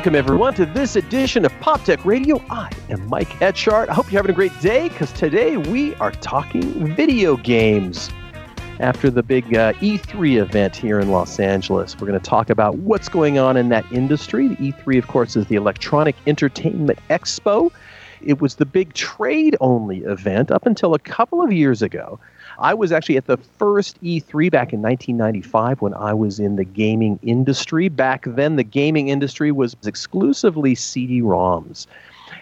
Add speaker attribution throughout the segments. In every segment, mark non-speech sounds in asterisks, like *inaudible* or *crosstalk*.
Speaker 1: Welcome, everyone, to this edition of Pop Tech Radio. I am Mike Etchart. I hope you're having a great day because today we are talking video games. After the big uh, E3 event here in Los Angeles, we're going to talk about what's going on in that industry. The E3, of course, is the Electronic Entertainment Expo. It was the big trade only event up until a couple of years ago. I was actually at the first E3 back in 1995 when I was in the gaming industry. Back then, the gaming industry was exclusively CD ROMs.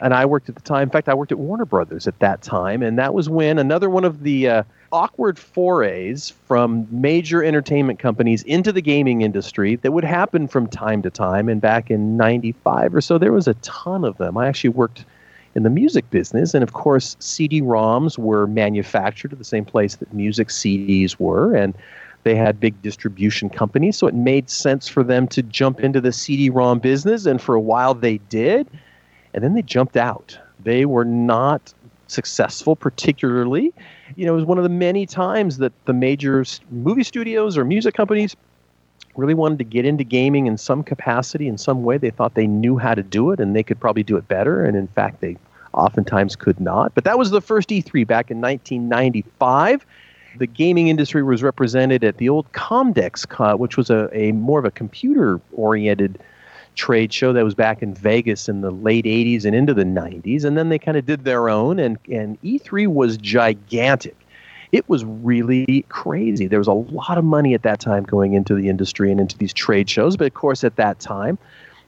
Speaker 1: And I worked at the time, in fact, I worked at Warner Brothers at that time. And that was when another one of the uh, awkward forays from major entertainment companies into the gaming industry that would happen from time to time. And back in 95 or so, there was a ton of them. I actually worked in the music business. And of course, CD ROMs were manufactured at the same place that music CDs were. And they had big distribution companies. So it made sense for them to jump into the CD ROM business. And for a while, they did. And then they jumped out. They were not successful, particularly. You know, it was one of the many times that the major movie studios or music companies really wanted to get into gaming in some capacity, in some way. They thought they knew how to do it and they could probably do it better. And in fact, they oftentimes could not. But that was the first E3 back in 1995. The gaming industry was represented at the old Comdex, uh, which was a, a more of a computer oriented trade show that was back in Vegas in the late 80s and into the 90s. And then they kind of did their own, and, and E3 was gigantic. It was really crazy. There was a lot of money at that time going into the industry and into these trade shows. But of course, at that time,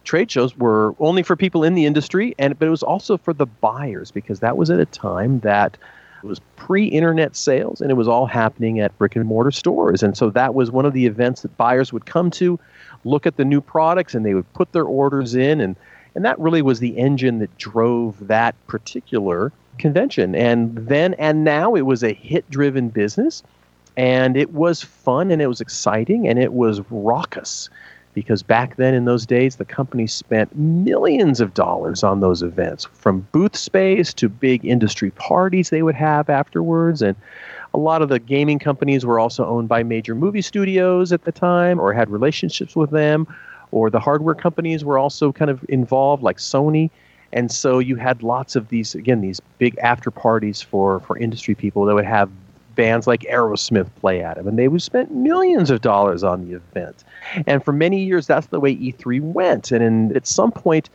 Speaker 1: trade shows were only for people in the industry, and but it was also for the buyers because that was at a time that it was pre-internet sales and it was all happening at brick and mortar stores. And so that was one of the events that buyers would come to, look at the new products, and they would put their orders in, and and that really was the engine that drove that particular convention. And then and now it was a hit-driven business, and it was fun and it was exciting and it was raucous because back then in those days the company spent millions of dollars on those events from booth space to big industry parties they would have afterwards and a lot of the gaming companies were also owned by major movie studios at the time or had relationships with them or the hardware companies were also kind of involved like Sony and so you had lots of these again these big after parties for for industry people that would have bands like Aerosmith play at them, and they would spend millions of dollars on the event. And for many years, that's the way E3 went. And in, at some point,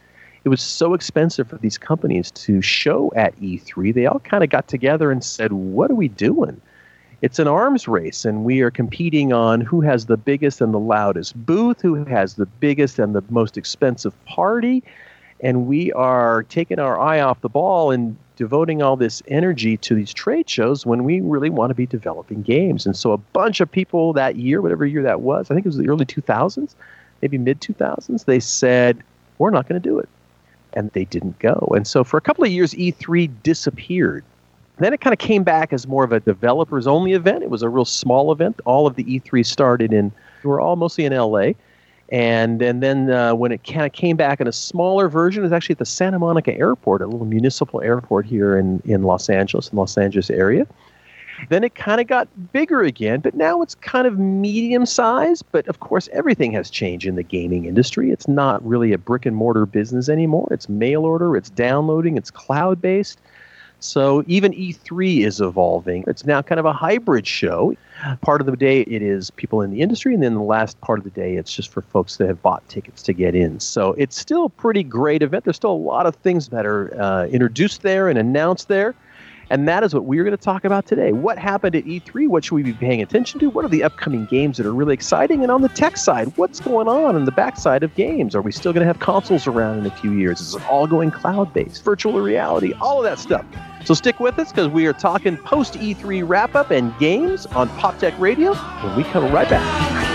Speaker 1: it was so expensive for these companies to show at E3, they all kind of got together and said, What are we doing? It's an arms race, and we are competing on who has the biggest and the loudest booth, who has the biggest and the most expensive party. And we are taking our eye off the ball and devoting all this energy to these trade shows when we really want to be developing games. And so a bunch of people that year, whatever year that was, I think it was the early 2000s, maybe mid 2000s, they said, we're not going to do it. And they didn't go. And so for a couple of years, E3 disappeared. Then it kind of came back as more of a developers only event. It was a real small event. All of the E3 started in, we were all mostly in LA. And and then uh, when it kind of came back in a smaller version, it was actually at the Santa Monica Airport, a little municipal airport here in, in Los Angeles, in Los Angeles area. Then it kind of got bigger again, but now it's kind of medium size. But of course, everything has changed in the gaming industry. It's not really a brick and mortar business anymore. It's mail order, it's downloading, it's cloud based. So even E3 is evolving. It's now kind of a hybrid show. Part of the day it is people in the industry, and then the last part of the day it's just for folks that have bought tickets to get in. So it's still a pretty great event. There's still a lot of things that are uh, introduced there and announced there. And that is what we're going to talk about today. What happened at E3? What should we be paying attention to? What are the upcoming games that are really exciting? And on the tech side, what's going on in the backside of games? Are we still going to have consoles around in a few years? Is it all going cloud based, virtual reality, all of that stuff? So stick with us because we are talking post E3 wrap up and games on Pop Tech Radio when we come right back.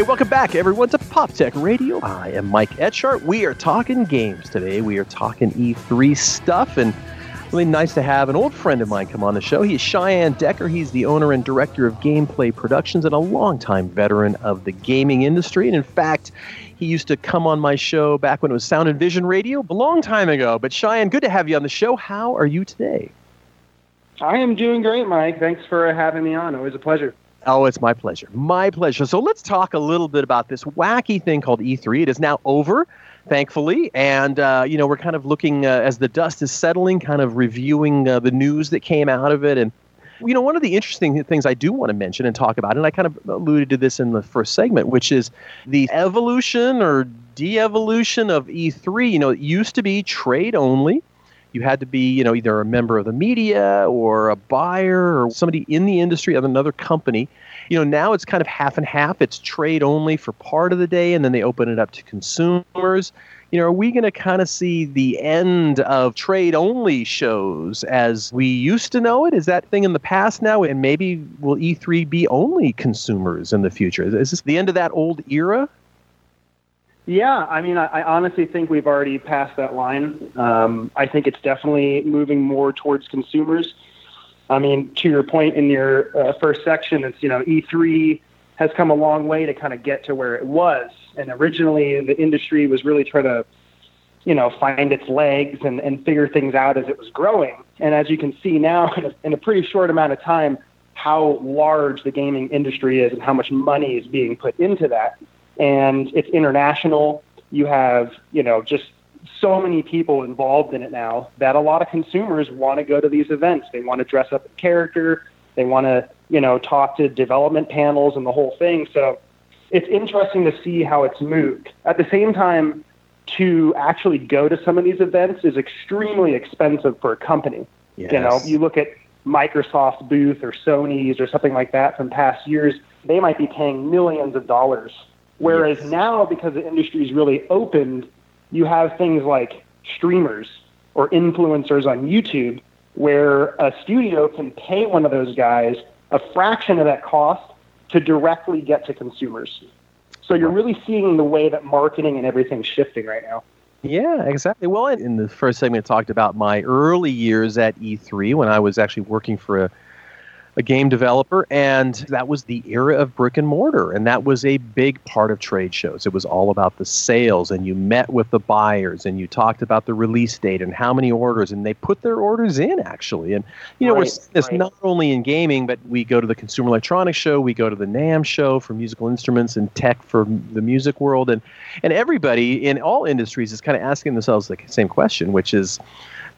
Speaker 1: Hey, welcome back, everyone, to Pop Tech Radio. I am Mike Etchart. We are talking games today. We are talking E3 stuff, and really nice to have an old friend of mine come on the show. He is Cheyenne Decker. He's the owner and director of Gameplay Productions and a longtime veteran of the gaming industry. And in fact, he used to come on my show back when it was Sound and Vision Radio a long time ago. But Cheyenne, good to have you on the show. How are you today?
Speaker 2: I am doing great, Mike. Thanks for having me on. Always a pleasure.
Speaker 1: Oh, it's my pleasure. My pleasure. So let's talk a little bit about this wacky thing called E3. It is now over, thankfully. And, uh, you know, we're kind of looking, uh, as the dust is settling, kind of reviewing uh, the news that came out of it. And, you know, one of the interesting things I do want to mention and talk about, and I kind of alluded to this in the first segment, which is the evolution or de evolution of E3. You know, it used to be trade only you had to be, you know, either a member of the media or a buyer or somebody in the industry of another company. You know, now it's kind of half and half. It's trade only for part of the day, and then they open it up to consumers. You know, are we going to kind of see the end of trade only shows as we used to know it? Is that thing in the past now? And maybe will E3 be only consumers in the future? Is this the end of that old era?
Speaker 2: Yeah, I mean, I, I honestly think we've already passed that line. Um, I think it's definitely moving more towards consumers. I mean, to your point in your uh, first section, it's you know E3 has come a long way to kind of get to where it was. And originally, the industry was really trying to, you know, find its legs and, and figure things out as it was growing. And as you can see now, in a, in a pretty short amount of time, how large the gaming industry is and how much money is being put into that and it's international. You have, you know, just so many people involved in it now that a lot of consumers want to go to these events. They want to dress up in character. They want to, you know, talk to development panels and the whole thing. So it's interesting to see how it's moved. At the same time, to actually go to some of these events is extremely expensive for a company. Yes. You know, you look at Microsoft's booth or Sony's or something like that from past years, they might be paying millions of dollars Whereas yes. now, because the industry is really opened, you have things like streamers or influencers on YouTube where a studio can pay one of those guys a fraction of that cost to directly get to consumers. So you're really seeing the way that marketing and everything's shifting right now.
Speaker 1: Yeah, exactly. Well, in the first segment, I talked about my early years at E3 when I was actually working for a a game developer, and that was the era of brick and mortar. And that was a big part of trade shows. It was all about the sales, and you met with the buyers, and you talked about the release date and how many orders, and they put their orders in actually. And you know, right, we're seeing this right. not only in gaming, but we go to the Consumer Electronics Show, we go to the NAMM Show for musical instruments and tech for the music world, and and everybody in all industries is kind of asking themselves the same question, which is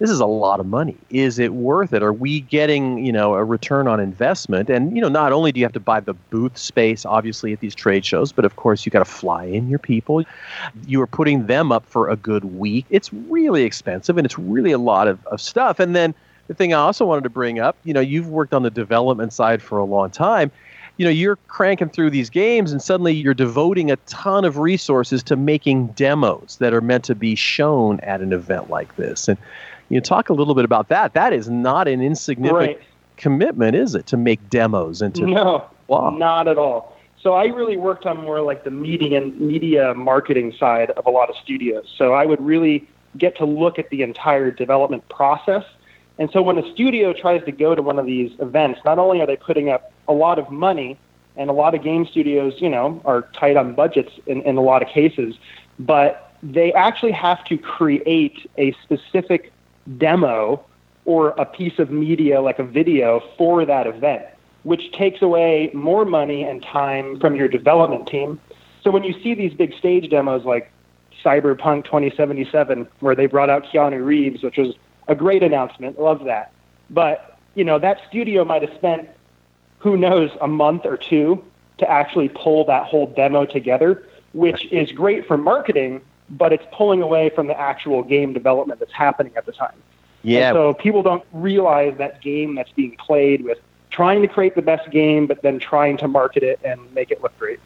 Speaker 1: this is a lot of money. Is it worth it? Are we getting, you know, a return on investment? And, you know, not only do you have to buy the booth space, obviously, at these trade shows, but of course, you got to fly in your people. You are putting them up for a good week. It's really expensive and it's really a lot of, of stuff. And then the thing I also wanted to bring up, you know, you've worked on the development side for a long time you know you're cranking through these games and suddenly you're devoting a ton of resources to making demos that are meant to be shown at an event like this and you know, talk a little bit about that. That is not an insignificant right. commitment, is it, to make demos and to
Speaker 2: no, wow. not at all. So I really worked on more like the media media marketing side of a lot of studios. So I would really get to look at the entire development process. And so when a studio tries to go to one of these events, not only are they putting up a lot of money, and a lot of game studios, you know, are tight on budgets in, in a lot of cases, but they actually have to create a specific demo or a piece of media like a video for that event, which takes away more money and time from your development team. So when you see these big stage demos like Cyberpunk 2077, where they brought out Keanu Reeves, which was a great announcement, love that. But, you know, that studio might have spent, who knows, a month or two to actually pull that whole demo together, which is great for marketing, but it's pulling away from the actual game development that's happening at the time.
Speaker 1: Yeah.
Speaker 2: And so people don't realize that game that's being played with trying to create the best game, but then trying to market it and make it look great.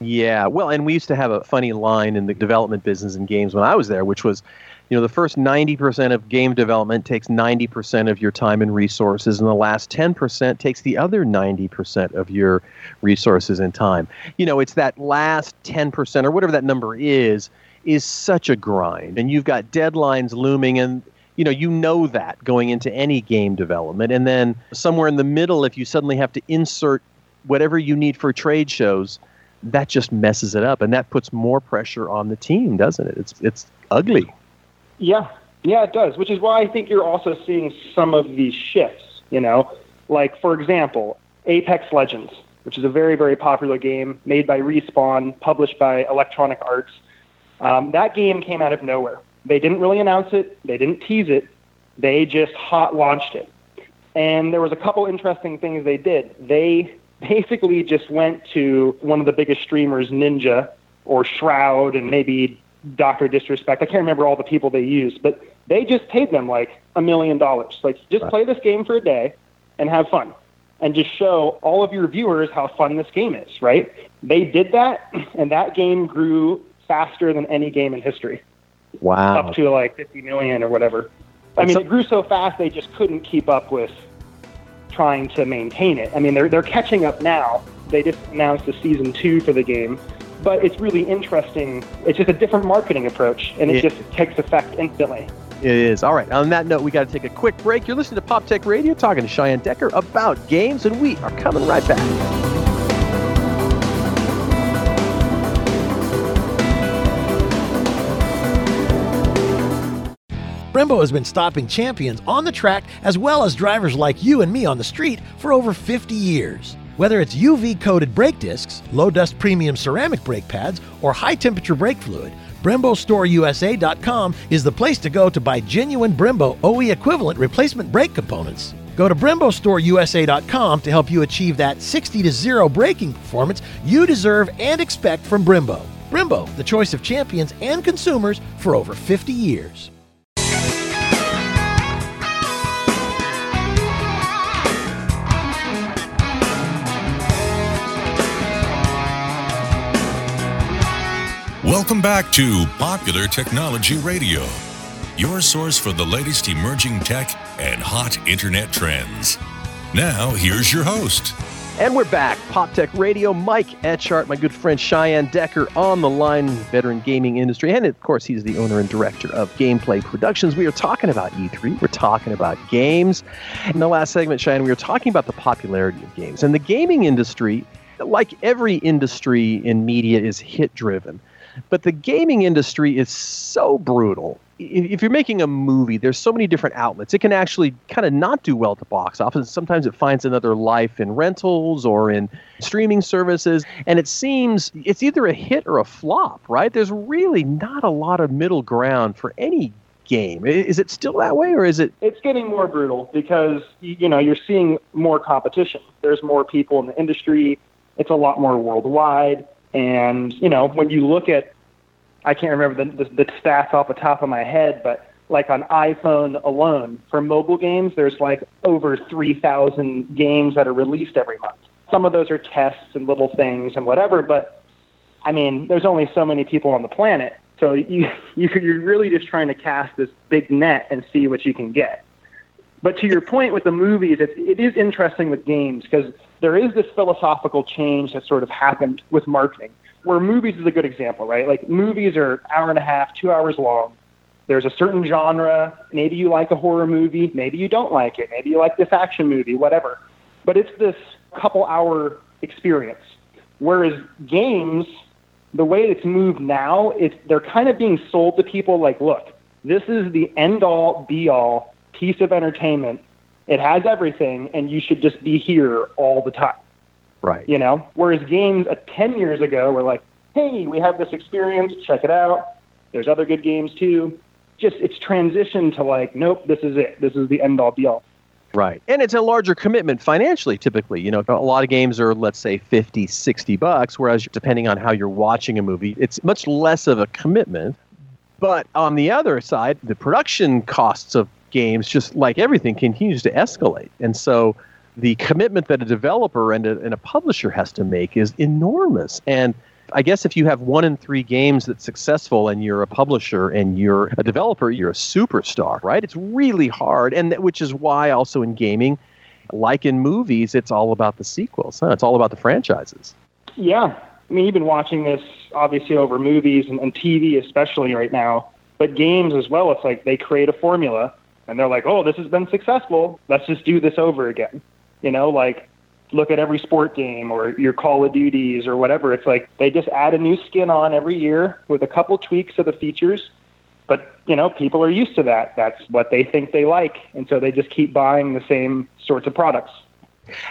Speaker 1: Yeah, well, and we used to have a funny line in the development business in games when I was there, which was, you know, the first 90% of game development takes 90% of your time and resources, and the last 10% takes the other 90% of your resources and time. You know, it's that last 10% or whatever that number is, is such a grind. And you've got deadlines looming, and you know you know that going into any game development and then somewhere in the middle if you suddenly have to insert whatever you need for trade shows that just messes it up and that puts more pressure on the team doesn't it? It's it's ugly.
Speaker 2: Yeah. Yeah it does which is why i think you're also seeing some of these shifts you know? Like for example apex legends which is a very very popular game made by respawn published by electronic arts um, that game came out of nowhere they didn't really announce it. They didn't tease it. They just hot launched it. And there was a couple interesting things they did. They *laughs* basically just went to one of the biggest streamers, Ninja or Shroud, and maybe Doctor Disrespect. I can't remember all the people they used, but they just paid them like a million dollars. Like, just play this game for a day and have fun, and just show all of your viewers how fun this game is. Right? They did that, *clears throat* and that game grew faster than any game in history.
Speaker 1: Wow.
Speaker 2: Up to like 50 million or whatever. I mean, so, it grew so fast they just couldn't keep up with trying to maintain it. I mean, they're they're catching up now. They just announced a season two for the game, but it's really interesting. It's just a different marketing approach, and it, it just takes effect instantly.
Speaker 1: It is. All right. On that note, we got to take a quick break. You're listening to Pop Tech Radio, talking to Cheyenne Decker about games, and we are coming right back.
Speaker 3: Brembo has been stopping champions on the track as well as drivers like you and me on the street for over 50 years. Whether it's UV coated brake discs, low dust premium ceramic brake pads, or high temperature brake fluid, BremboStoreUSA.com is the place to go to buy genuine Brembo OE equivalent replacement brake components. Go to BremboStoreUSA.com to help you achieve that 60 to 0 braking performance you deserve and expect from Brembo. Brembo, the choice of champions and consumers for over 50 years.
Speaker 4: Welcome back to Popular Technology Radio, your source for the latest emerging tech and hot internet trends. Now, here's your host.
Speaker 1: And we're back. Pop Tech Radio, Mike Etchart, my good friend Cheyenne Decker on the line, veteran gaming industry. And of course, he's the owner and director of Gameplay Productions. We are talking about E3, we're talking about games. In the last segment, Cheyenne, we were talking about the popularity of games. And the gaming industry, like every industry in media, is hit driven. But the gaming industry is so brutal. If you're making a movie, there's so many different outlets. It can actually kind of not do well at the box office. Sometimes it finds another life in rentals or in streaming services. And it seems it's either a hit or a flop, right? There's really not a lot of middle ground for any game. Is it still that way, or is it?
Speaker 2: It's getting more brutal because you know you're seeing more competition. There's more people in the industry. It's a lot more worldwide. And you know, when you look at, I can't remember the, the, the stats off the top of my head, but like on iPhone alone for mobile games, there's like over 3,000 games that are released every month. Some of those are tests and little things and whatever, but I mean, there's only so many people on the planet. So you, *laughs* you you're really just trying to cast this big net and see what you can get. But to your point with the movies, it's, it is interesting with games because there is this philosophical change that sort of happened with marketing, where movies is a good example, right? Like movies are hour and a half, two hours long. There's a certain genre. Maybe you like a horror movie. Maybe you don't like it. Maybe you like this action movie, whatever. But it's this couple hour experience. Whereas games, the way it's moved now, it's they're kind of being sold to people like, look, this is the end all be all piece of entertainment. It has everything, and you should just be here all the time.
Speaker 1: Right.
Speaker 2: You know, whereas games uh, 10 years ago were like, hey, we have this experience, check it out. There's other good games too. Just it's transitioned to like, nope, this is it. This is the end all be all.
Speaker 1: Right. And it's a larger commitment financially typically. You know, a lot of games are let's say 50, 60 bucks whereas depending on how you're watching a movie, it's much less of a commitment. But on the other side, the production costs of games, just like everything, continues to escalate. And so the commitment that a developer and a, and a publisher has to make is enormous. And I guess if you have one in three games that's successful and you're a publisher and you're a developer, you're a superstar, right? It's really hard. And that, which is why also in gaming, like in movies, it's all about the sequels. Huh? It's all about the franchises.
Speaker 2: Yeah. I mean, you've been watching this obviously over movies and, and TV, especially right now, but games as well. It's like they create a formula and they're like, oh, this has been successful. Let's just do this over again. You know, like look at every sport game or your Call of Duties or whatever. It's like they just add a new skin on every year with a couple tweaks of the features. But, you know, people are used to that. That's what they think they like. And so they just keep buying the same sorts of products.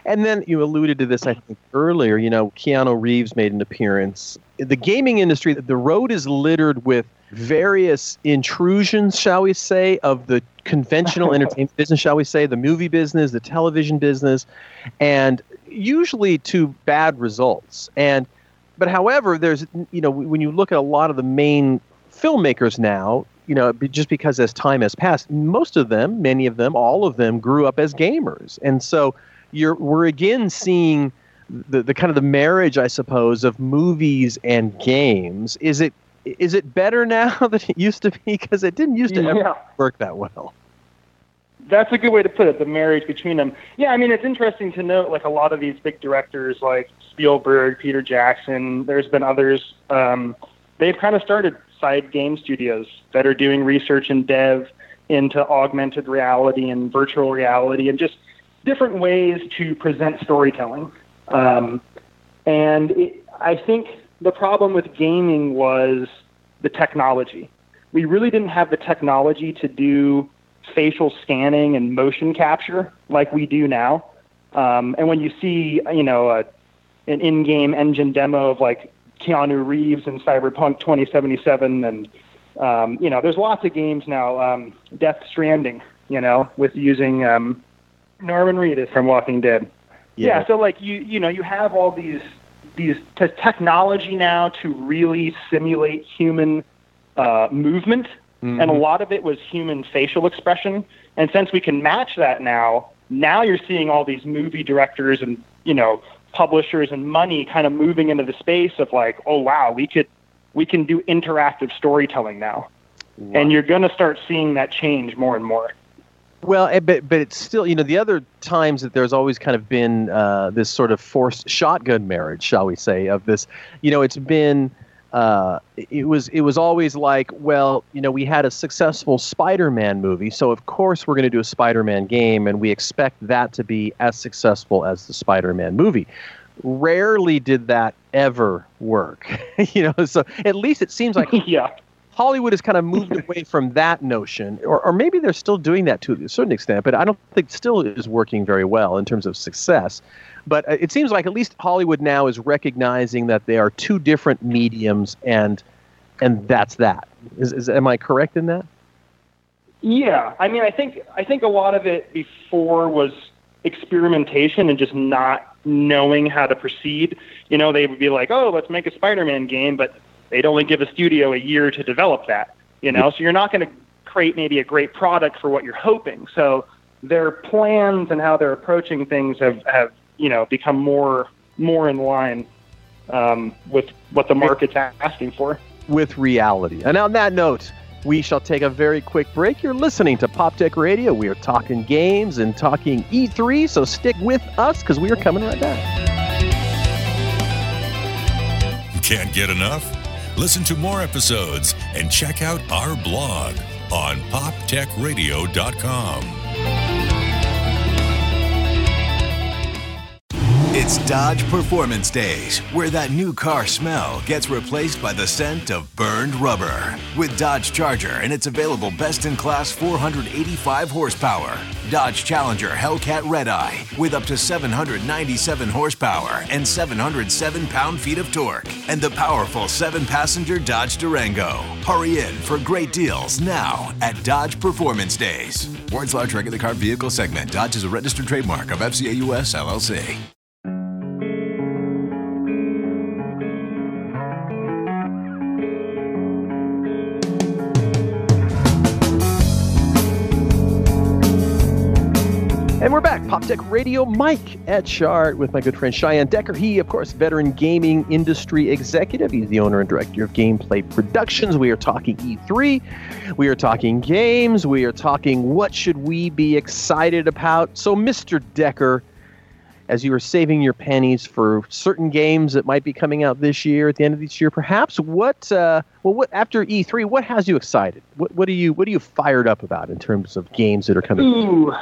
Speaker 1: And then you alluded to this, I think, earlier. You know, Keanu Reeves made an appearance. The gaming industry, the road is littered with various intrusions, shall we say, of the conventional *laughs* entertainment business, shall we say, the movie business, the television business, and usually to bad results. And but however, there's you know when you look at a lot of the main filmmakers now, you know, just because as time has passed, most of them, many of them, all of them grew up as gamers, and so you're we're again seeing the, the kind of the marriage, I suppose, of movies and games. Is it is it better now *laughs* than it used to be? Because it didn't used to yeah. ever work that well.
Speaker 2: That's a good way to put it. The marriage between them. Yeah, I mean, it's interesting to note. Like a lot of these big directors, like Spielberg, Peter Jackson. There's been others. Um, they've kind of started side game studios that are doing research and dev into augmented reality and virtual reality and just different ways to present storytelling. Um, and it, I think the problem with gaming was the technology. We really didn't have the technology to do facial scanning and motion capture like we do now. Um, and when you see, you know, a, an in-game engine demo of like Keanu Reeves in Cyberpunk 2077, and um, you know, there's lots of games now. Um, Death Stranding, you know, with using um, Norman Reedus from Walking Dead. Yeah. yeah. So like you, you know, you have all these these t- technology now to really simulate human uh, movement, mm-hmm. and a lot of it was human facial expression. And since we can match that now, now you're seeing all these movie directors and you know publishers and money kind of moving into the space of like, oh wow, we could we can do interactive storytelling now, wow. and you're going to start seeing that change more and more.
Speaker 1: Well, eh, but but it's still you know the other times that there's always kind of been uh, this sort of forced shotgun marriage, shall we say, of this. You know, it's been. Uh, it was it was always like, well, you know, we had a successful Spider-Man movie, so of course we're going to do a Spider-Man game, and we expect that to be as successful as the Spider-Man movie. Rarely did that ever work, *laughs* you know. So at least it seems like *laughs*
Speaker 2: yeah.
Speaker 1: Hollywood has kind of moved *laughs* away from that notion, or, or maybe they're still doing that to a certain extent, but I don't think still is working very well in terms of success. But uh, it seems like at least Hollywood now is recognizing that they are two different mediums, and and that's that. Is, is am I correct in that?
Speaker 2: Yeah, I mean, I think I think a lot of it before was experimentation and just not knowing how to proceed. You know, they would be like, "Oh, let's make a Spider-Man game," but They'd only give a studio a year to develop that, you know, so you're not going to create maybe a great product for what you're hoping. So their plans and how they're approaching things have, have you know, become more more in line um, with what the market's asking for.
Speaker 1: With reality. And on that note, we shall take a very quick break. You're listening to Pop Tech Radio. We are talking games and talking E3, so stick with us because we are coming right back.
Speaker 4: Can't get enough? Listen to more episodes and check out our blog on poptechradio.com.
Speaker 5: It's Dodge Performance Days, where that new car smell gets replaced by the scent of burned rubber. With Dodge Charger and its available best in class 485 horsepower. Dodge Challenger Hellcat Redeye with up to 797 horsepower and 707 pound feet of torque. And the powerful seven passenger Dodge Durango. Hurry in for great deals now at Dodge Performance Days. Words large regular car vehicle segment. Dodge is a registered trademark of FCA US LLC.
Speaker 1: We're back. Pop Tech Radio, Mike Etchart with my good friend Cheyenne Decker. He, of course, veteran gaming industry executive. He's the owner and director of Gameplay Productions. We are talking E3. We are talking games. We are talking what should we be excited about. So, Mr. Decker, as you were saving your pennies for certain games that might be coming out this year, at the end of this year, perhaps, what, uh, well, what after E3, what has you excited? What, what are you, what are you fired up about in terms of games that are coming?
Speaker 2: Ooh.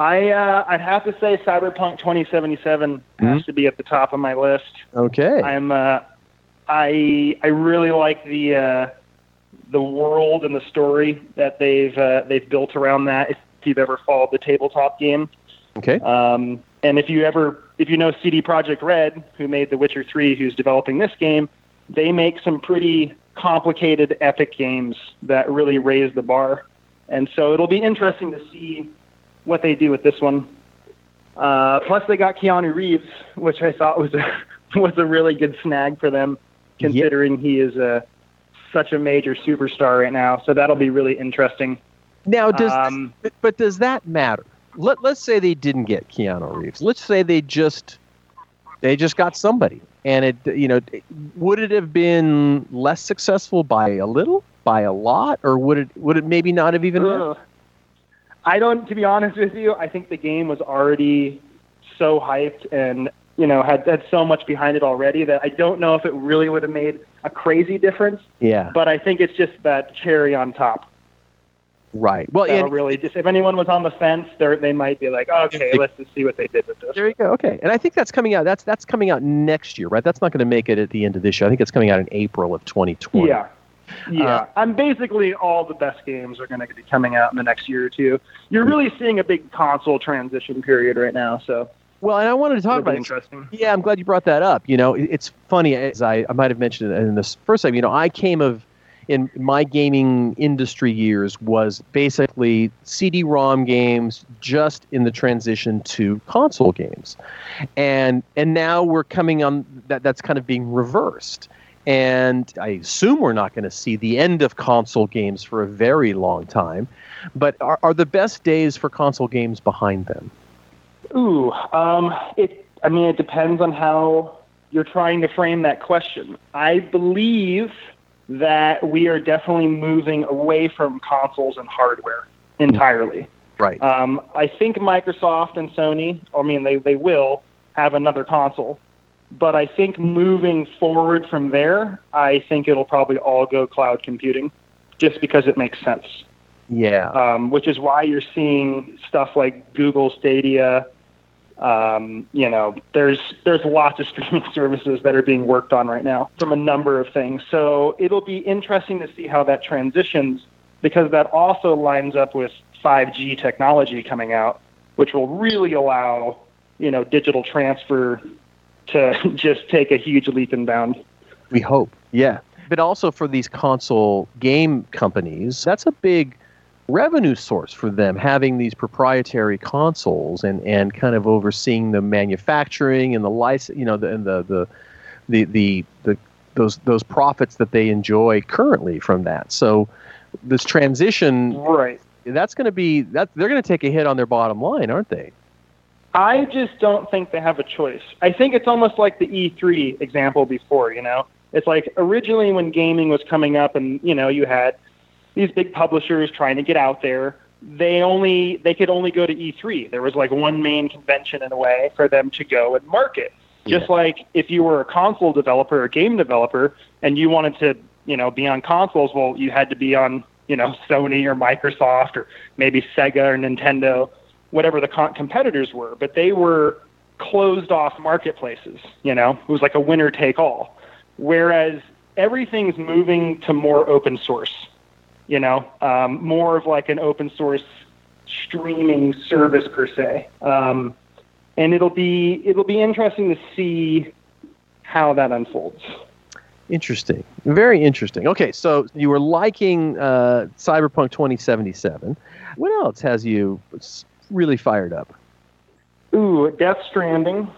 Speaker 2: I uh, I'd have to say Cyberpunk 2077
Speaker 1: Mhm.
Speaker 2: has to be at the top of my list.
Speaker 1: Okay.
Speaker 2: I'm uh, I I really like the uh, the world and the story that they've uh, they've built around that. If you've ever followed the tabletop game,
Speaker 1: Okay.
Speaker 2: um, and if you ever if you know CD Projekt Red, who made The Witcher 3, who's developing this game, they make some pretty complicated epic games that really raise the bar. And so it'll be interesting to see what they do with this one. Uh, plus, they got Keanu Reeves, which I thought was a *laughs* was a really good snag for them,
Speaker 1: Yep.
Speaker 2: considering he is a such a major superstar right now. So that'll be really interesting.
Speaker 1: Now, does
Speaker 2: Um,
Speaker 1: but, does that matter? Let Let's say they didn't get Keanu Reeves. Let's say they just they just got somebody, and it you know would it have been less successful by a little, by a lot, or would it would it maybe not have even?
Speaker 2: Ugh. I don't. To be honest with you, I think the game was already so hyped and you know had had so much behind it already that I don't know if it really would have made a crazy difference.
Speaker 1: Yeah,
Speaker 2: But I think it's just that cherry on top.
Speaker 1: right. Well, and,
Speaker 2: really just if anyone was on the fence, they they might be like, oh, okay, let's just see what they did with this.
Speaker 1: there you go. Okay, and I think that's coming out. That's that's coming out next year, right? That's not going to make it at the end of this year. I think it's coming out in April of 2020.
Speaker 2: Yeah. Yeah,
Speaker 1: Uh,
Speaker 2: I'm basically all the best games are going to be coming out in the next year or two. You're really seeing a big console transition period right now, so
Speaker 1: Well, and I wanted to talk
Speaker 2: it'll be
Speaker 1: about it.
Speaker 2: interesting.
Speaker 1: Yeah, I'm glad you brought that up. You know, it's funny as I, I might have mentioned in this first time. You know, I came of in my gaming industry years was basically CD-ROM games, just in the transition to console games, and and now we're coming on that. That's kind of being reversed. And I assume we're not going to see the end of console games for a very long time. But are, are the best days for console games behind them?
Speaker 2: Ooh, um, it. I mean, it depends on how you're trying to frame that question. I believe that we are definitely moving away from consoles and hardware entirely.
Speaker 1: Right.
Speaker 2: Um, I think Microsoft and Sony, I mean, they, they will have another console. But I think moving forward from there, I think it'll probably all go cloud computing just because it makes sense
Speaker 1: yeah.
Speaker 2: um, which is why you're seeing stuff like Google Stadia. Um, you know, there's there's lots of *laughs* streaming services that are being worked on right now from a number of things. So it'll be interesting to see how that transitions because that also lines up with 5G technology coming out, which will really allow you know digital transfer to *laughs* just take a huge leap and bound.
Speaker 1: We hope. Yeah. But also for these console game companies, that's a big revenue source for them having these proprietary consoles and, and kind of overseeing the manufacturing and the license, you know, the, and the, the, the, the, the, those, those profits that they enjoy currently from that. So this transition,
Speaker 2: Right.
Speaker 1: that's going to be, that they're going to take a hit on their bottom line, aren't they?
Speaker 2: I just don't think they have a choice. I think it's almost like the E3 example before, you know? It's like originally when gaming was coming up and, you know, you had these big publishers trying to get out there, they only they could only go to E3. There was like one main convention in a way for them to go and market. Just like if you were a console developer or game developer and you wanted to, you know, be on consoles, well, you had to be on, you know, *laughs* Sony or Microsoft or maybe Sega or Nintendo, whatever the con- competitors were. But they were closed off marketplaces. You know, it was like a winner take all. Whereas everything's moving to more open source. You know, um, more of like an open source streaming service per se. Um, and it'll be it'll be interesting to see how that unfolds.
Speaker 1: Interesting. Very interesting. Okay, so you were liking uh, Cyberpunk 2077. What else has you really fired up?
Speaker 2: Ooh, Death Stranding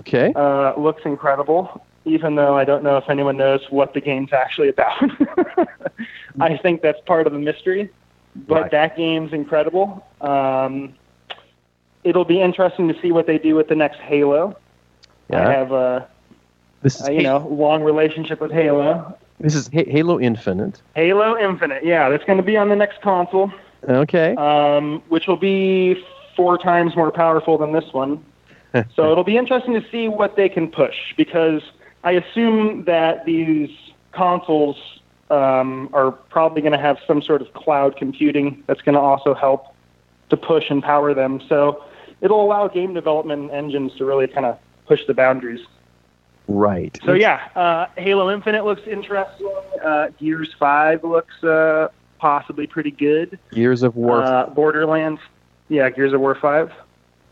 Speaker 1: Okay.
Speaker 2: uh, looks incredible, even though I don't know if anyone knows what the game's actually about. *laughs* I think that's part of the mystery, but
Speaker 1: Right.
Speaker 2: that game's incredible. Um, it'll be interesting to see what they do with the next Halo.
Speaker 1: Yeah.
Speaker 2: I have a
Speaker 1: This is
Speaker 2: uh, you know long relationship with Halo.
Speaker 1: this is Ha- Halo Infinite.
Speaker 2: Halo Infinite, yeah, that's going to be on the next console,
Speaker 1: Okay.
Speaker 2: um, which will be four times more powerful than this one. *laughs* so it'll be interesting to see what they can push because I assume that these consoles um, are probably going to have some sort of cloud computing that's going to also help to push and power them. So it'll allow game development engines to really kind of push the boundaries.
Speaker 1: right.
Speaker 2: So yeah, uh, Halo Infinite looks interesting. Uh, Gears Five looks uh, possibly pretty good.
Speaker 1: Gears of War.
Speaker 2: Uh, Borderlands, yeah, Gears of War Five.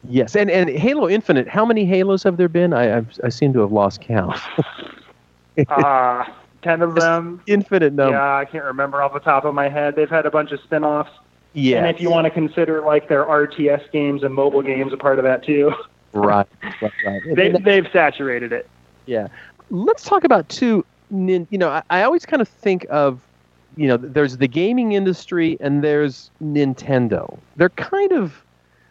Speaker 1: yes, and and Halo Infinite. How many Halos have there been? I I've, I seem to have lost count. *laughs*
Speaker 2: Uh, ten of *laughs* them.
Speaker 1: Infinite number.
Speaker 2: Yeah, I can't remember off the top of my head. They've had a bunch of spin-offs.
Speaker 1: Yeah.
Speaker 2: And if you want to consider like their RTS games and mobile games a part of that too, *laughs*
Speaker 1: right, right, right.
Speaker 2: they, they've saturated it.
Speaker 1: Yeah. Let's talk about two. nin- You know, I, I always kind of think of, you know, there's the gaming industry and there's Nintendo. They're kind of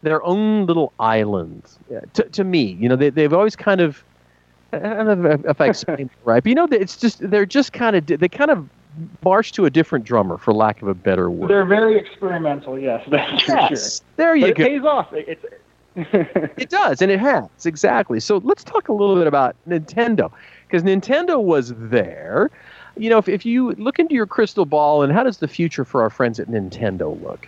Speaker 1: their own little islands uh, to, to me. You know, they, they've always kind of. I don't know if, I explain it *laughs* right, but you know, it's just they're just kind of they kind of march to a different drummer, for lack of a better word.
Speaker 2: They're very experimental. Yes, *laughs* that's for sure.
Speaker 1: yes, there
Speaker 2: But
Speaker 1: you
Speaker 2: it pays off. It, it's *laughs*
Speaker 1: It does, and it has exactly. So let's talk a little bit about Nintendo, because Nintendo was there. You know, if, if you look into your crystal ball, and how does the future for our friends at Nintendo look?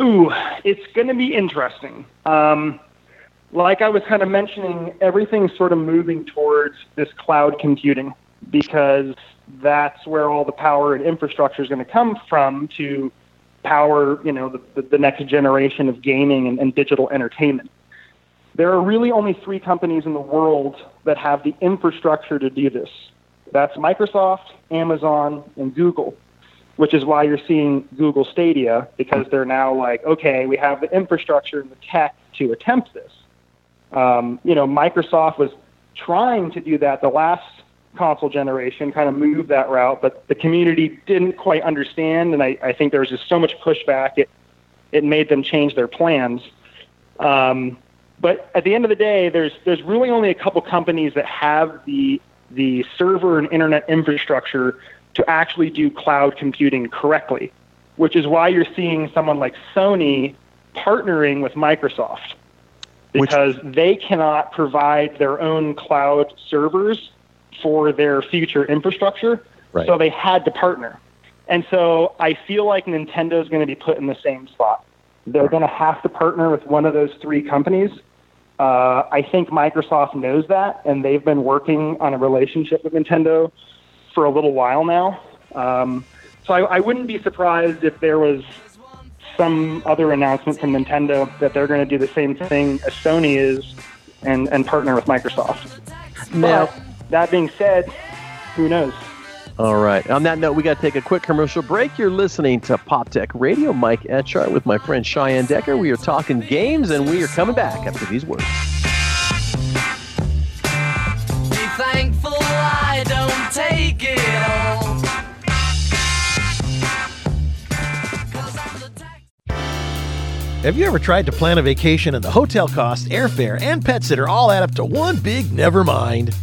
Speaker 2: Ooh, it's going to be interesting. Um, like I was kind of mentioning, everything's sort of moving towards this cloud computing because that's where all the power and infrastructure is going to come from to power, you know, the, the, next generation of gaming and, and digital entertainment. There are really only three companies in the world that have the infrastructure to do this. That's Microsoft, Amazon, and Google which is why you're seeing Google Stadia because they're now like, okay, we have the infrastructure and the tech to attempt this. Um, you know, Microsoft was trying to do that the last console generation, kind of move that route, but the community didn't quite understand, and I, I think there was just so much pushback. It it made them change their plans. Um, but at the end of the day, there's there's really only a couple companies that have the the server and internet infrastructure to actually do cloud computing correctly, which is why you're seeing someone like Sony partnering with Microsoft
Speaker 1: Which-
Speaker 2: because they cannot provide their own cloud servers for their future infrastructure.
Speaker 1: Right.
Speaker 2: So they had to partner. And so I feel like Nintendo is going to be put in the same spot. They're going to have to partner with one of those three companies. Uh, I think Microsoft knows that, and they've been working on a relationship with Nintendo for a little while now. Um, so I, I wouldn't be surprised if there was some other announcement from Nintendo that they're going to do the same thing as Sony is and, and partner with Microsoft.
Speaker 1: Now,
Speaker 2: But that being said, who knows?
Speaker 1: All right. On that note, we got to take a quick commercial break. You're listening to Pop Tech Radio. Mike Etchart with my friend Cheyenne Decker. We are talking games, and we are coming back after these words.
Speaker 6: Be thankful I don't take it all. 'Cause I'm the tax-
Speaker 3: Have you ever tried to plan a vacation and the hotel costs, airfare, and pet sitter all add up to one big never mind?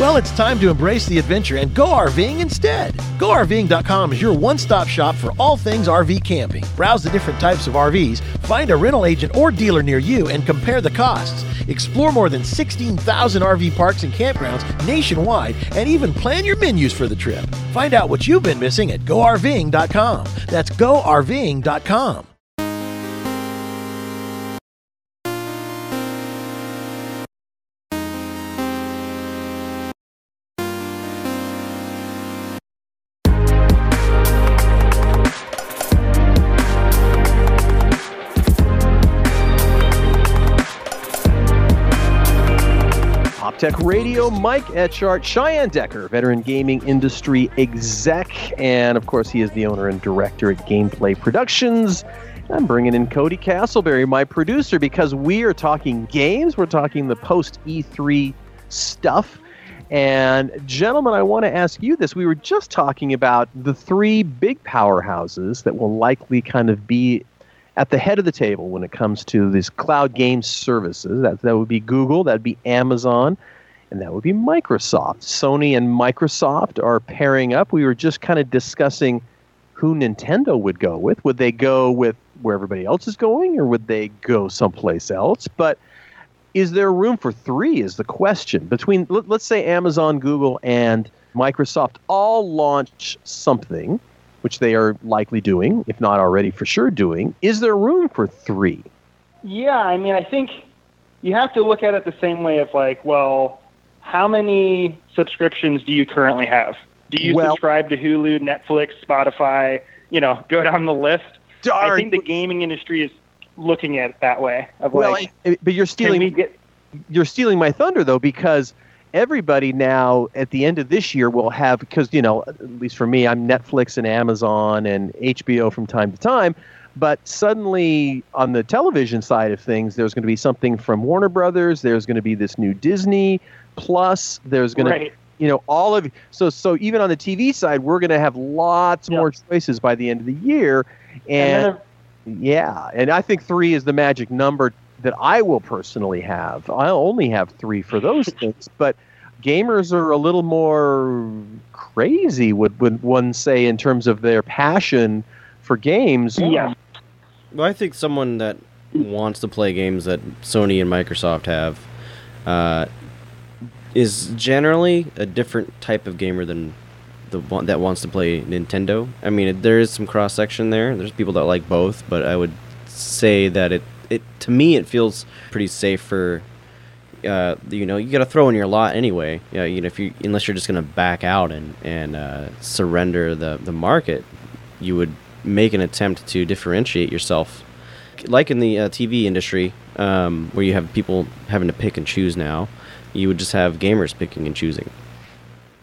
Speaker 3: Well, it's time to embrace the adventure and go RVing instead. GoRVing.com is your one stop shop for all things RV camping. Browse the different types of RVs, find a rental agent or dealer near you, and compare the costs. Explore more than 16,000 RV parks and campgrounds nationwide, and even plan your menus for the trip. Find out what you've been missing at GoRVing.com. That's GoRVing.com.
Speaker 1: Radio, Mike Etchart, Cheyenne Decker, veteran gaming industry exec, and of course, he is the owner and director at Gameplay Productions. I'm bringing in Cody Castleberry, my producer, because we are talking games. We're talking the post E3 stuff. And, gentlemen, I want to ask you this. We were just talking about the three big powerhouses that will likely kind of be at the head of the table when it comes to these cloud game services. That that would be Google, that'd be Amazon, and that would be Microsoft. Sony and Microsoft are pairing up. We were just kind of discussing who Nintendo would go with. Would they go with where everybody else is going, or would they go someplace else? But is there room for three? Is the question between let, let's say Amazon, Google, and Microsoft all launch something, which they are likely doing, if not already for sure doing. Is there room for three?
Speaker 2: Yeah, I mean, I think you have to look at it the same way of like, well, how many subscriptions do you currently have? Do you
Speaker 1: Well-
Speaker 2: subscribe to Hulu, Netflix, Spotify? You know, go down the list. I think the gaming industry is looking at it that way. Of
Speaker 1: Well,
Speaker 2: like,
Speaker 1: I- but you're
Speaker 2: can
Speaker 1: stealing
Speaker 2: we get?
Speaker 1: you're stealing my thunder though because everybody now at the end of this year will have because you know at least for me I'm Netflix and Amazon and HBO from time to time but suddenly on the television side of things there's going to be something from Warner Brothers there's going to be this new Disney plus there's going
Speaker 2: Right.
Speaker 1: to you know all of so so even on the TV side we're going to have lots
Speaker 2: Yeah.
Speaker 1: more choices by the end of the year
Speaker 2: And
Speaker 1: and yeah, and I think three is the magic number that I will personally have. I only have three for those *laughs* things, but gamers are a little more crazy, would, would one say, in terms of their passion for games.
Speaker 2: yeah,
Speaker 7: Well, I think someone that wants to play games that Sony and Microsoft have uh, is generally a different type of gamer than the one that wants to play Nintendo. I mean, there is some cross section there. There's people that like both, but I would say that it, it to me it feels pretty safe for. Uh, you know, you got to throw in your lot anyway. Yeah, you know, if you unless you're just gonna back out and and uh, surrender the the market, you would make an attempt to differentiate yourself like in the uh, TV industry, um, where you have people having to pick and choose now, you would just have gamers picking and choosing.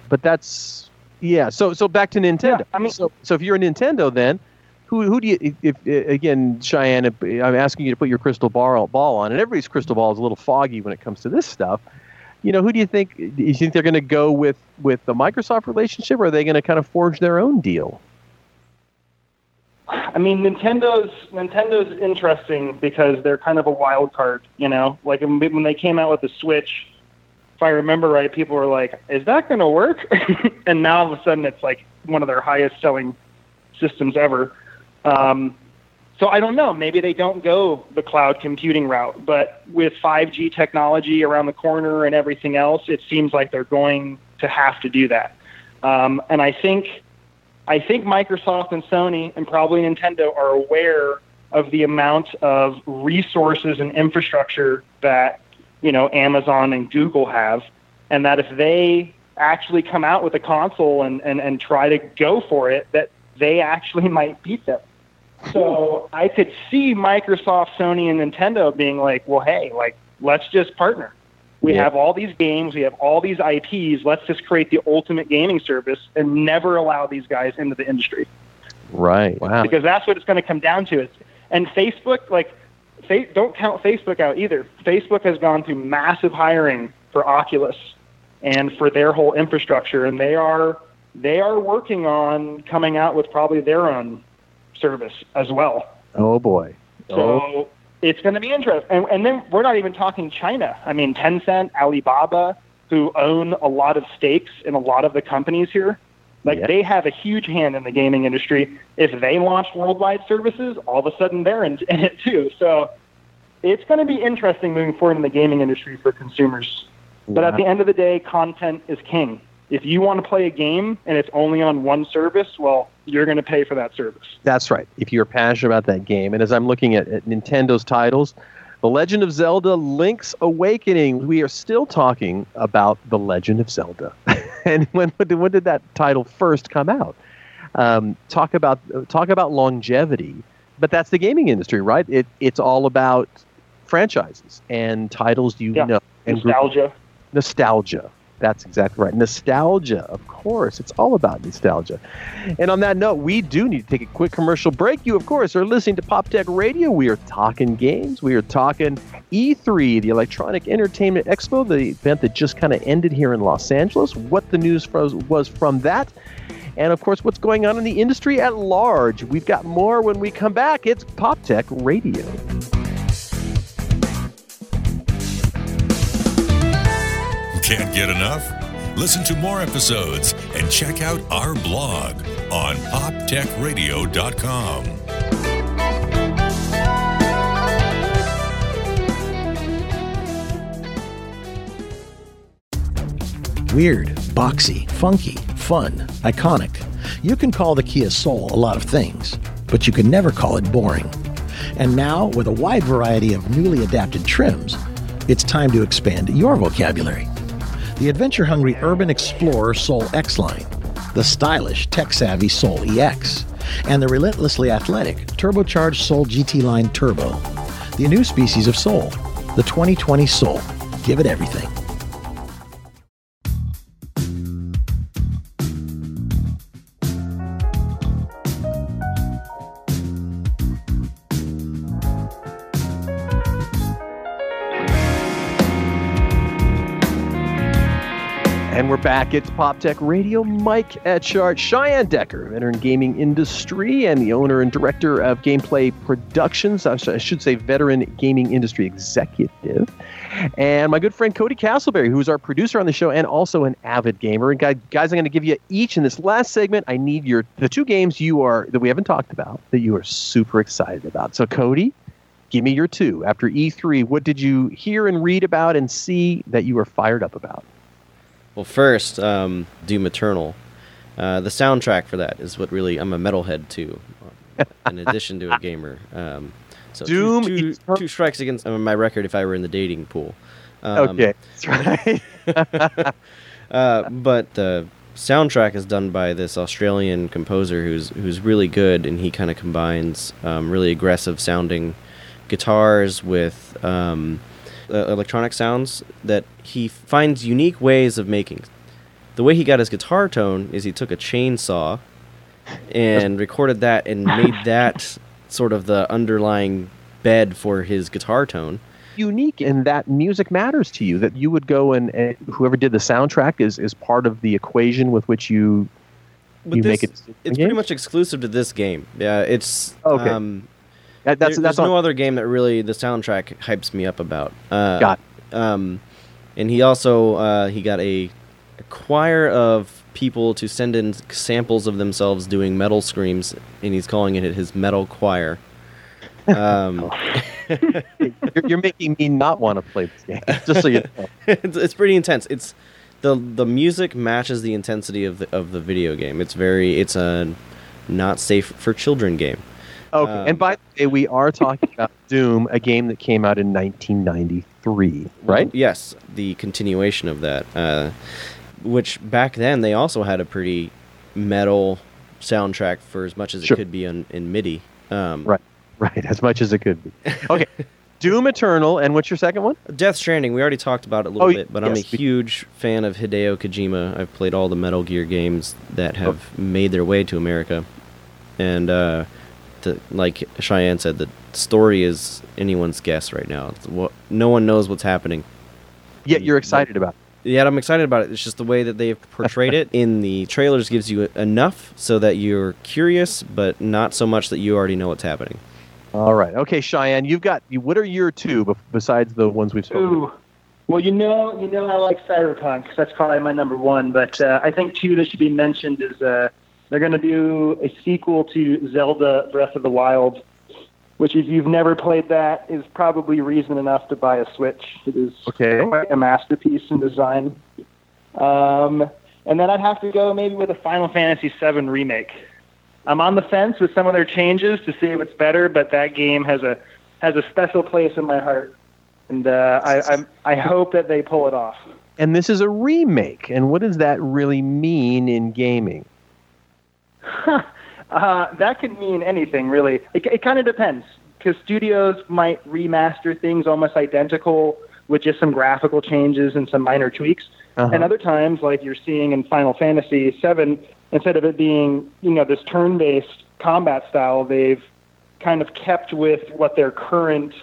Speaker 1: But that's yeah. So so back to Nintendo.
Speaker 2: Yeah, I mean-
Speaker 1: so so if you're a Nintendo, then who who do you if, if uh, again Cheyenne? if- I'm asking you to put your crystal ball ball on, and everybody's crystal ball is a little foggy when it comes to this stuff. You know, who do you think? Do you think they're going to go with with the Microsoft relationship, or are they going to kind of forge their own deal?
Speaker 2: I mean, Nintendo's Nintendo's interesting because they're kind of a wild card. You know, like when when they came out with the Switch, if I remember right, people were like, "Is that going to work?" *laughs* and now all of a sudden, it's like one of their highest selling systems ever. Um, so I don't know. Maybe they don't go the cloud computing route, but with 5G technology around the corner and everything else, it seems like they're going to have to do that. Um, and I think I think Microsoft and Sony and probably Nintendo are aware of the amount of resources and infrastructure that you know Amazon and Google have, and that if they actually come out with a console and, and, and try to go for it, that they actually *laughs* might beat them. So I could see Microsoft, Sony, and Nintendo being like, well, hey, like let's just partner. We
Speaker 1: Yeah.
Speaker 2: have all these games, we have all these IPs. Let's just create the ultimate gaming service and never allow these guys into the industry
Speaker 1: Right. Wow.
Speaker 2: because that's what it's going to come down to. It's, and Facebook, like, don't count Facebook out either. Facebook has gone through massive hiring for Oculus and for their whole infrastructure, and they are they are working on coming out with probably their own service as well.
Speaker 1: Oh boy.
Speaker 2: So
Speaker 1: Oh.
Speaker 2: it's going to be interesting. And, and then we're not even talking China. I mean, Tencent, Alibaba, who own a lot of stakes in a lot of the companies here, like
Speaker 1: Yeah.
Speaker 2: they have a huge hand in the gaming industry. If they launch worldwide services, all of a sudden they're in, in it too. So it's going to be interesting moving forward in the gaming industry for consumers. But at the end of the day, content is king. If you want to play a game and it's only on one service, well, you're going to pay for that service.
Speaker 1: That's right. If you're passionate about that game, and as I'm looking at, at Nintendo's titles, The Legend of Zelda: Link's Awakening, we are still talking about The Legend of Zelda. And *laughs* when when did, when did that title first come out? Um, talk about talk about longevity, but that's the gaming industry, right? It it's all about franchises and titles you
Speaker 2: Yeah.
Speaker 1: know and
Speaker 2: Nostalgia.
Speaker 1: nostalgia. That's exactly right. Nostalgia, of course. It's all about nostalgia. And on that note, we do need to take a quick commercial break. You, of course, are listening to Pop Tech Radio. We are talking games. We are talking E3, the Electronic Entertainment Expo, the event that just kind of ended here in Los Angeles, what the news was, from that. and of course, what's going on in the industry at large. We've got more when we come back. It's Pop Tech Radio.
Speaker 4: Can't get enough? Listen to more episodes and check out our blog on poptechradio.com.
Speaker 3: Weird, boxy, funky, fun, iconic. You can call the Kia Soul a lot of things, but you can never call it boring. And now, with a wide variety of newly adapted trims, it's time to expand your vocabulary. The adventure hungry urban explorer Soul X line, the stylish, tech savvy Soul EX, and the relentlessly athletic turbocharged Soul GT line Turbo. The new species of Soul, the 2020 Soul. Give it everything.
Speaker 1: Back. It's Pop Tech Radio. Mike Etchart, Cheyenne Decker, veteran gaming industry and the owner and director of Gameplay Productions. I should say, veteran gaming industry executive. And my good friend Cody Castleberry, who's our producer on the show and also an avid gamer. And guys, I'm going to give you each in this last segment. I need your the two games you are that we haven't talked about that you are super excited about. So, Cody, give me your two. After E3, what did you hear and read about and see that you were fired up about?
Speaker 7: Well, first, um, Doom Eternal. Uh, the soundtrack for that is what really I'm a metalhead too, in addition to a *laughs* gamer. Um, so
Speaker 1: Doom
Speaker 7: two, two,
Speaker 1: Eternal-
Speaker 7: two strikes against uh, my record if I were in the dating pool. Um,
Speaker 1: okay, that's right. *laughs*
Speaker 7: Uh, but the soundtrack is done by this Australian composer who's who's really good, and he kind of combines um, really aggressive sounding guitars with um, uh, electronic sounds that he finds unique ways of making. The way he got his guitar tone is he took a chainsaw and *laughs* recorded that and made that sort of the underlying bed for his guitar tone.
Speaker 1: unique in that music matters to you that you would go and, and whoever did the soundtrack is is part of the equation with which you
Speaker 7: But
Speaker 1: you
Speaker 7: this,
Speaker 1: make it
Speaker 7: it's pretty much exclusive to this game. Yeah, it's
Speaker 1: Okay.
Speaker 7: Um,
Speaker 1: that, that's
Speaker 7: there-
Speaker 1: that's
Speaker 7: there's no other game that really the soundtrack hypes me up about. Uh,
Speaker 1: Got
Speaker 7: Um, and he also uh, he got a, a choir of people to send in samples of themselves doing metal screams, and he's calling it his metal choir. Um, *laughs*
Speaker 1: you're, you're making me not want to play this game *laughs* just so you know. *laughs*
Speaker 7: it's, it's pretty intense. It's the the music matches the intensity of the of the video game. It's very it's a not safe for children game.
Speaker 1: Okay,
Speaker 7: Um,
Speaker 1: and by the way, we are talking about Doom, a game that came out in 1993, right?
Speaker 7: Yes, the continuation of that, uh, which back then they also had a pretty metal soundtrack for as much as
Speaker 1: Sure.
Speaker 7: it could be in, in MIDI. Um,
Speaker 1: Right. Right, as much as it could be. Okay, *laughs* Doom Eternal, and what's your second one?
Speaker 7: Death Stranding, we already talked about it a little
Speaker 1: Oh,
Speaker 7: bit, but I'm a huge fan of Hideo Kojima. I've played all the Metal Gear games that
Speaker 1: Oh.
Speaker 7: have made their way to America, and uh, the, like Cheyenne said, the story is anyone's guess right now. What, no one knows what's happening.
Speaker 1: Yet you're excited about. it.
Speaker 7: Yeah, I'm excited about it. It's just the way that they've portrayed it in the trailers gives you enough so that you're curious, but not so much that you already know what's happening.
Speaker 1: All right. Okay, Cheyenne, you've got. What are your two besides the ones we've spoken?
Speaker 2: Ooh. Well, you know, you know, I like Cyberpunk. That's probably my number one. But uh, I think two that should be mentioned is uh, they're going to do a sequel to Zelda: Breath of the Wild, which, if you've never played that, is probably reason enough to buy a Switch. It is
Speaker 1: Okay.
Speaker 2: quite a masterpiece in design. Um, and then I'd have to go maybe with a Final Fantasy VII remake. I'm on the fence with some of their changes to see if it's better, but that game has a has a special place in my heart, and uh, I I'm, I hope that they pull it off.
Speaker 1: And this is a remake. And what does that really mean in gaming? *laughs*
Speaker 2: Uh, that could mean anything, really. It, it kind of depends, because studios might remaster things almost identical with just some graphical changes and some minor tweaks.
Speaker 1: Uh-huh.
Speaker 2: And other times, like you're seeing in Final Fantasy VII, instead of it being, you know, this turn-based combat style, they've kind of kept with what their current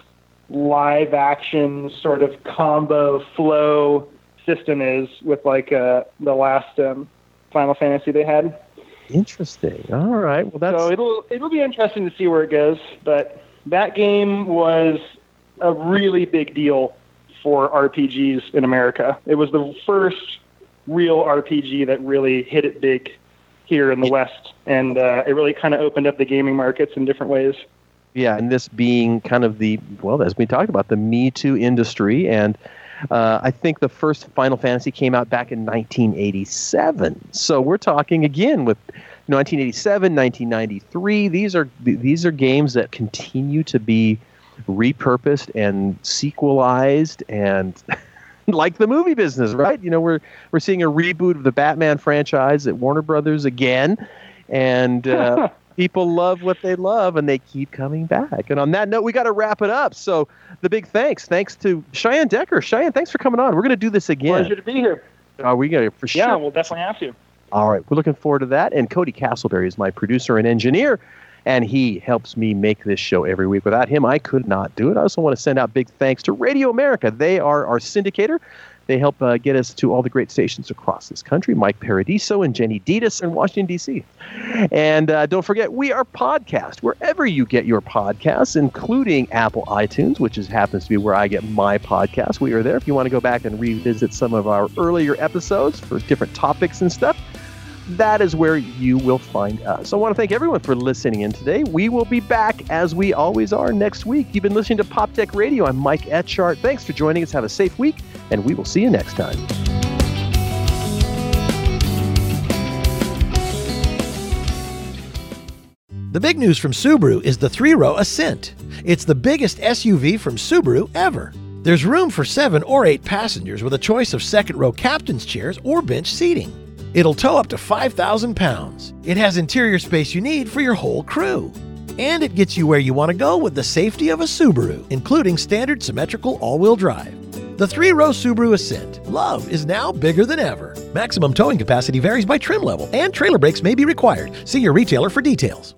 Speaker 2: live-action sort of combo flow system is with like uh, the last um, Final Fantasy they had.
Speaker 1: Interesting. All right. Well, that's
Speaker 2: So it'll it'll be interesting to see where it goes. But that game was a really big deal for RPGs in America. It was the first real RPG that really hit it big here in the West, and uh, it really kind of opened up the gaming markets in different ways.
Speaker 1: yeah, and this being kind of the well, as we talked about, the Me Too industry, and uh, I think the first Final Fantasy came out back in 1987. So we're talking again with 1987, 1993. These are these are games that continue to be repurposed and sequelized and. *laughs* like the movie business, right? You know, we're we're seeing a reboot of the Batman franchise at Warner Brothers again, and uh, *laughs* people love what they love, and they keep coming back. And on that note, we got to wrap it up. So the big thanks, thanks to Cheyenne Decker. Cheyenne, thanks for coming on. We're going to do this again.
Speaker 2: Pleasure to be here.
Speaker 1: Are we going to for sure?
Speaker 2: Yeah, we'll definitely have to.
Speaker 1: All right, we're looking forward to that. And Cody Castleberry is my producer and engineer, and he helps me make this show every week. Without him, I could not do it. I also want to send out big thanks to Radio America. They are our syndicator. They help uh, get us to all the great stations across this country. Mike Paradiso and Jenny Ditas in Washington, D.C. And uh, don't forget, we are podcast wherever you get your podcasts, including Apple iTunes, which is, happens to be where I get my podcast. We are there if you want to go back and revisit some of our earlier episodes for different topics and stuff that is where you will find us. I want to thank everyone for listening in today. We will be back as we always are next week. You've been listening to Pop Tech Radio. I'm Mike Etchart. Thanks for joining us. Have a safe week, and we will see you next time.
Speaker 3: The big news from Subaru is the three row Ascent. It's the biggest SUV from Subaru ever. There's room for seven or eight passengers with a choice of second row captain's chairs or bench seating. It'll tow up to 5,000 pounds. It has interior space you need for your whole crew. And it gets you where you want to go with the safety of a Subaru, including standard symmetrical all wheel drive. The three row Subaru Ascent. Love is now bigger than ever. Maximum towing capacity varies by trim level, and trailer brakes may be required. See your retailer for details.